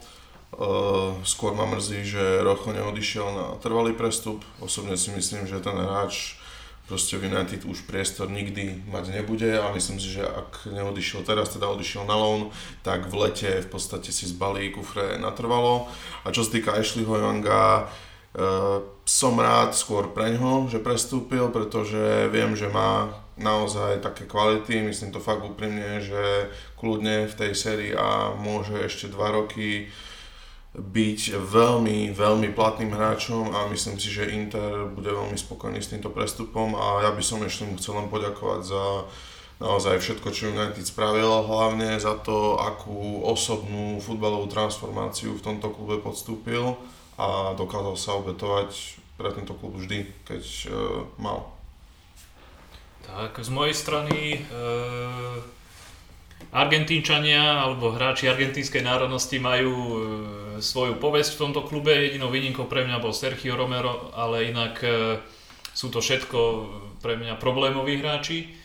Uh, skôr ma mrzí, že Rocho neodišiel na trvalý prestup. Osobne si myslím, že ten hráč proste v United už priestor nikdy mať nebude a myslím si, že ak neodišiel teraz, teda odišiel na loan, tak v lete v podstate si zbalí kufre natrvalo. A čo sa týka Ashleyho Younga, som rád skôr preňho, že prestúpil, pretože viem, že má naozaj také kvality, myslím to fakt úprimne, že kľudne v tej sérii A môže ešte 2 roky byť veľmi, veľmi platným hráčom a myslím si, že Inter bude veľmi spokojný s týmto prestupom a ja by som ešte mu chcel len poďakovať za naozaj všetko, čo United spravil, hlavne za to, akú osobnú futbalovú transformáciu v tomto klube podstúpil a dokázal sa obetovať pre tento klub vždy, keď uh, mal. Tak, z mojej strany uh Argentínčania alebo hráči argentínskej národnosti majú e, svoju povesť v tomto klube. Jedinou výnimkou pre mňa bol Sergio Romero, ale inak e, sú to všetko pre mňa problémoví hráči.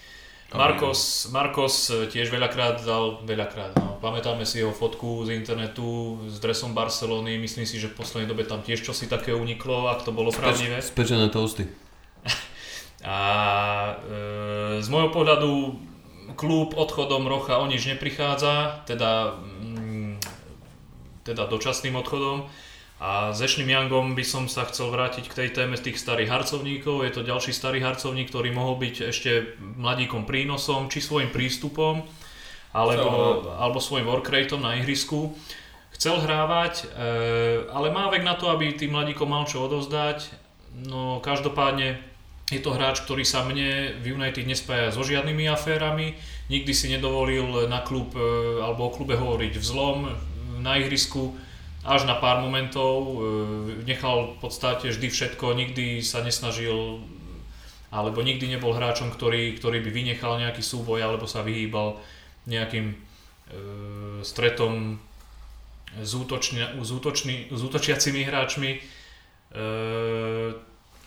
Marcos, Marcos tiež veľakrát dal, veľakrát, no, pamätáme si jeho fotku z internetu s dresom Barcelony, myslím si, že v poslednej dobe tam tiež čosi také uniklo, ak to bolo pravdivé. Spečené toasty. <laughs> A e, z môjho pohľadu klub odchodom Rocha o nič neprichádza, teda, teda dočasným odchodom. A s Ashley Youngom by som sa chcel vrátiť k tej téme tých starých harcovníkov. Je to ďalší starý harcovník, ktorý mohol byť ešte mladíkom prínosom, či svojim prístupom, alebo, alebo svojim workrateom na ihrisku. Chcel hrávať, e, ale má vek na to, aby tým mladíkom mal čo odovzdať. No každopádne je to hráč, ktorý sa mne v United nespája so žiadnymi aférami, nikdy si nedovolil na klub e, alebo o klube hovoriť vzlom na ihrisku, až na pár momentov, e, nechal v podstate vždy všetko, nikdy sa nesnažil alebo nikdy nebol hráčom, ktorý, ktorý by vynechal nejaký súboj alebo sa vyhýbal nejakým e, stretom s, útočni, s, útočni, s útočiacimi hráčmi. E,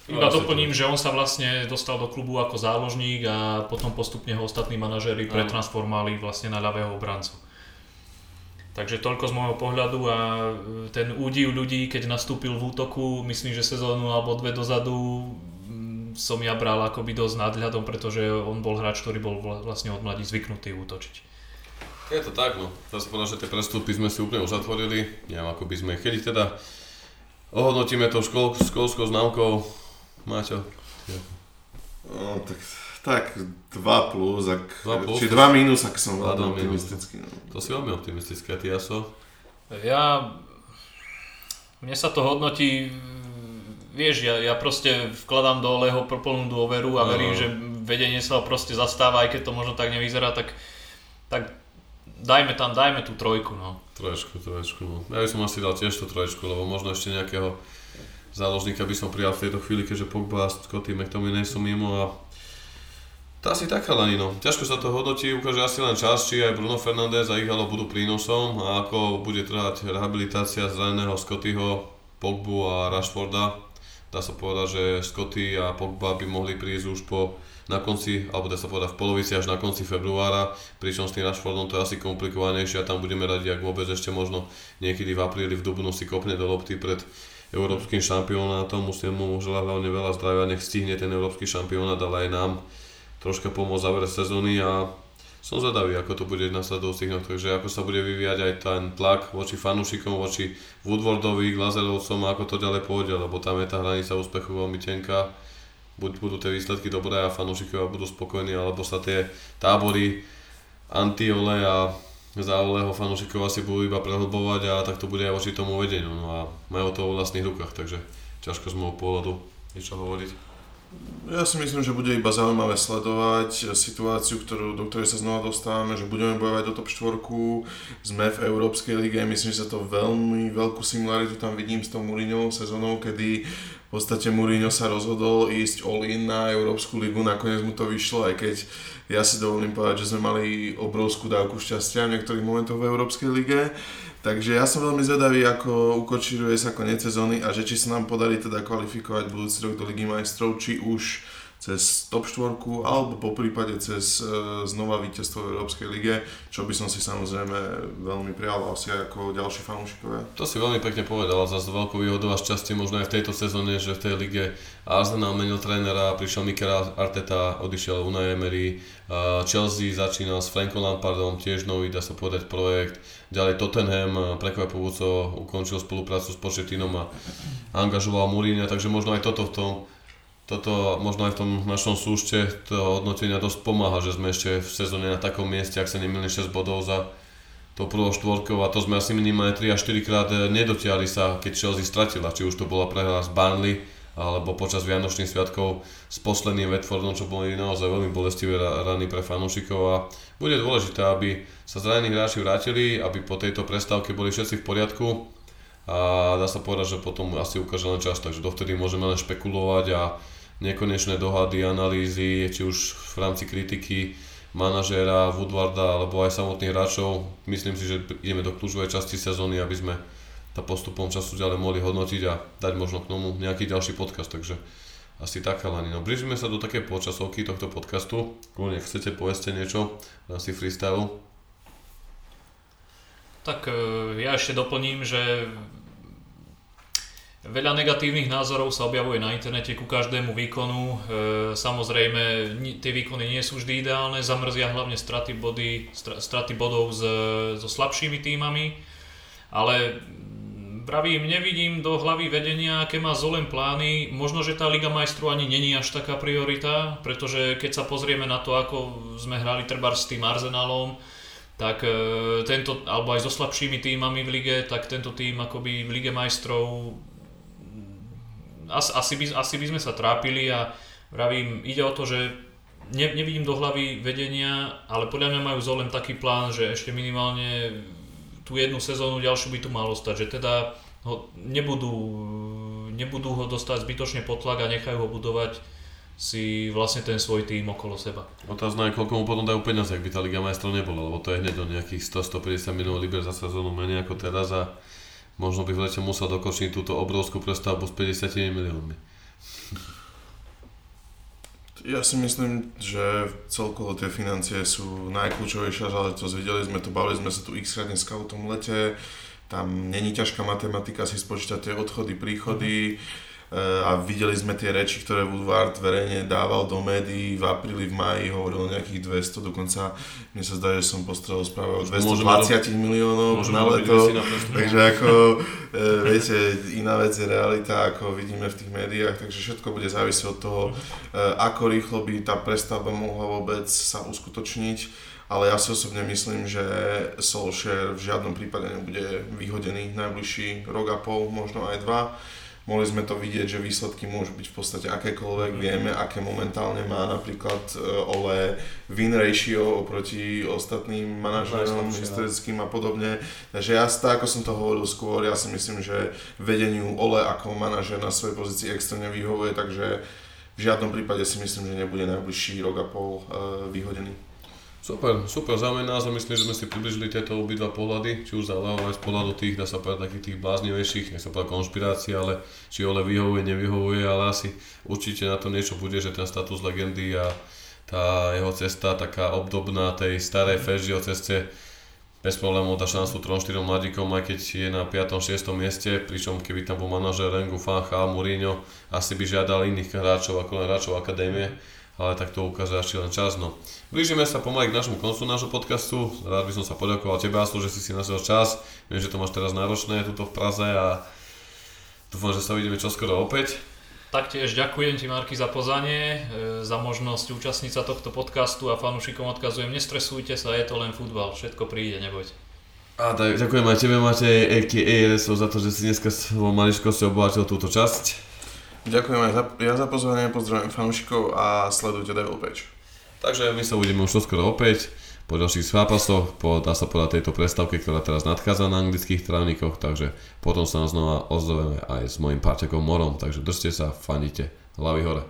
iba doplním, že on sa vlastne dostal do klubu ako záložník a potom postupne ho ostatní manažéri pretransformovali vlastne na ľavého obrancu. Takže toľko z môjho pohľadu a e, ten údiv ľudí, keď nastúpil v útoku, myslím, že sezónu alebo dve dozadu mm, som ja bral akoby dosť nadhľadom, pretože on bol hráč, ktorý bol vlastne od mladí zvyknutý útočiť. Je to tak, no. Dá sa povedať, že tie prestupy sme si úplne uzatvorili. Neviem, ako by sme, keď teda ohodnotíme to škol, školskou známkou, Máťo? No, tak, tak 2 plus, ak, 2 plus, či 2 minus, ak som veľmi optimistický. No. To si veľmi optimistické, ty Jaso? Ja, mne sa to hodnotí, vieš, ja, ja proste vkladám do Oleho plnú dôveru a verím, no. že vedenie sa ho proste zastáva, aj keď to možno tak nevyzerá, tak, tak dajme tam, dajme tú trojku, no. Troječku, troječku, no. Ja by som asi dal tiež tú troječku, lebo možno ešte nejakého záložníka by som prijal v tejto chvíli, keďže Pogba a Scotty McTominay sú mimo a tá si taká no. Ťažko sa to hodnotí, ukáže asi len čas, či aj Bruno Fernández a Igalo budú prínosom a ako bude trvať rehabilitácia zraneného Scottyho, Pogbu a Rashforda. Dá sa povedať, že Scotty a Pogba by mohli prísť už po na konci, alebo dá sa povedať v polovici až na konci februára, pričom s tým Rashfordom to je asi komplikovanejšie a tam budeme radi, ak vôbec ešte možno niekedy v apríli, v Dubnu si kopne do lopty pred európskym šampionátom, musím mu želať hlavne veľa zdravia, nech stihne ten európsky šampionát, ale aj nám troška pomôcť záver sezóny a som zvedavý, ako to bude v nasledujúcich dňoch, takže ako sa bude vyvíjať aj ten tlak voči fanúšikom, voči Woodwardovi, Glazerovcom a ako to ďalej pôjde, lebo tam je tá hranica úspechu veľmi tenká. Buď budú tie výsledky dobré a fanúšikovia budú spokojní, alebo sa tie tábory anti-ole a závoleho fanúšikov asi budú iba prehlbovať a tak to bude aj voči tomu vedeniu. No a majú to vo vlastných rukách, takže ťažko z môjho pohľadu niečo hovoriť. Ja si myslím, že bude iba zaujímavé sledovať situáciu, ktorú, do ktorej sa znova dostávame, že budeme bojovať do top 4, sme v Európskej lige, myslím, že sa to veľmi veľkú simularitu tam vidím s tou Mourinhovou sezónou, kedy v podstate Mourinho sa rozhodol ísť all-in na Európsku ligu, nakoniec mu to vyšlo, aj keď ja si dovolím povedať, že sme mali obrovskú dávku šťastia v niektorých momentoch v Európskej lige. Takže ja som veľmi zvedavý, ako ukočíruje sa koniec sezóny a že či sa nám podarí teda kvalifikovať budúci rok do Ligy majstrov, či už cez top 4 alebo po prípade cez uh, znova víťazstvo v Európskej lige, čo by som si samozrejme veľmi prijal asi ako ďalší fanúšikovia. To si veľmi pekne povedal, zase veľkou výhodou a šťastie možno aj v tejto sezóne, že v tej lige Arsenal menil trénera, prišiel Mikel Arteta, odišiel Unai Emery, Chelsea začínal s Frankom Lampardom, tiež nový, dá sa povedať, projekt, ďalej Tottenham prekvapujúco ukončil spoluprácu s Početinom a angažoval Mourinho, takže možno aj toto v tom toto možno aj v tom našom súšte to hodnotenia dosť pomáha, že sme ešte v sezóne na takom mieste, ak sa nemýlim 6 bodov za to prvou štvorkou a to sme asi minimálne 3 až 4 krát eh, nedotiahli sa, keď Chelsea stratila, či už to bola prehra s Burnley, alebo počas Vianočných sviatkov s posledným Watfordom, čo boli naozaj veľmi bolestivé rany pre fanúšikov a bude dôležité, aby sa zranení hráči vrátili, aby po tejto prestávke boli všetci v poriadku a dá sa povedať, že potom asi ukáže len čas, takže dovtedy môžeme len špekulovať a nekonečné dohady, analýzy, či už v rámci kritiky manažéra, Woodwarda alebo aj samotných hráčov. Myslím si, že ideme do kľúčovej časti sezóny, aby sme to postupom času ďalej mohli hodnotiť a dať možno k tomu nejaký ďalší podcast, takže asi tak chalani. No blížime sa do také počasovky tohto podcastu. Kľudne, chcete povedzte niečo na si freestyle? Tak e, ja ešte doplním, že Veľa negatívnych názorov sa objavuje na internete ku každému výkonu. E, samozrejme, tie výkony nie sú vždy ideálne, zamrzia hlavne straty, body, straty bodov so slabšími týmami, ale pravím, nevidím do hlavy vedenia, aké má Zolen plány. Možno, že tá Liga majstrov ani není až taká priorita, pretože keď sa pozrieme na to, ako sme hrali treba s tým Arsenalom, tak e, tento, alebo aj so slabšími týmami v lige, tak tento tým akoby v Lige majstrov asi, asi, by, asi by sme sa trápili a vravím, ide o to, že ne, nevidím do hlavy vedenia, ale podľa mňa majú Zolen taký plán, že ešte minimálne tú jednu sezónu ďalšiu by tu malo stať, že teda ho nebudú, nebudú ho dostať zbytočne pod tlak a nechajú ho budovať si vlastne ten svoj tým okolo seba. Otázna je, koľko mu potom dajú peniaze, ak by tá Liga majstrov nebola, lebo to je hneď o nejakých 100-150 miliónov liber za sezónu menej ako teraz a možno by v lete musel dokončiť túto obrovskú prestavbu s 50 miliónmi. Ja si myslím, že celkovo tie financie sú najkľúčovejšia záležitosť. Videli sme to, bavili sme sa tu x dneska o tom lete. Tam není ťažká matematika si spočítať tie odchody, príchody. Mm-hmm a videli sme tie reči, ktoré Woodward verejne dával do médií v apríli, v maji, hovoril o nejakých 200, dokonca mne sa zdá, že som postrel správe o 220 miliónov na leto, takže ako, e, viete, iná vec je realita, ako vidíme v tých médiách, takže všetko bude závisieť od toho, e, ako rýchlo by tá prestavba mohla vôbec sa uskutočniť ale ja si osobne myslím, že Solskjaer v žiadnom prípade nebude vyhodený najbližší rok a pol, možno aj dva mohli sme to vidieť, že výsledky môžu byť v podstate akékoľvek, mm. vieme, aké momentálne má napríklad uh, Ole win ratio oproti ostatným manažerom historickým a podobne. Takže ja, tak ako som to hovoril skôr, ja si myslím, že vedeniu Ole ako manažer na svojej pozícii extrémne vyhovuje, takže v žiadnom prípade si myslím, že nebude najbližší rok a pol uh, vyhodený. Super, super zaujímavý názor, myslím, že sme si približili tieto obidva pohľady, či už za aj z pohľadu tých, dá sa povedať, takých tých bláznivejších, nech sa povedať konšpirácií, ale či Ole vyhovuje, nevyhovuje, ale asi určite na to niečo bude, že ten status legendy a tá jeho cesta taká obdobná tej starej Feržio ceste bez problémov dá šancu 3-4 mladíkom, aj keď je na 5. 6. mieste, pričom keby tam bol manažer Rengu, Fancha, Mourinho, asi by žiadal iných hráčov ako len hráčov akadémie ale tak to ukáže ešte len čas. No. Blížime sa pomaly k našemu koncu nášho podcastu. Rád by som sa poďakoval tebe, Aslu, že si si našiel čas. Viem, že to máš teraz náročné tuto v Praze a dúfam, že sa vidíme čoskoro opäť. Taktiež ďakujem ti Marky za pozanie, e, za možnosť účastniť sa tohto podcastu a fanúšikom odkazujem, nestresujte sa, je to len futbal, všetko príde, nebojte. A tak ďakujem aj tebe Matej, a.k.a. za to, že si dneska svojou maličkosťou obohatil túto časť. Ďakujem aj za, ja za pozvanie, pozdravujem fanúšikov a sledujte Devil Page. Takže my sa uvidíme už skoro opäť po ďalších zápasoch, po, dá sa povedať tejto prestavke, ktorá teraz nadchádza na anglických trávnikoch, takže potom sa znova ozveme aj s mojim páčakom Morom, takže držte sa, fanite, hlavy hore.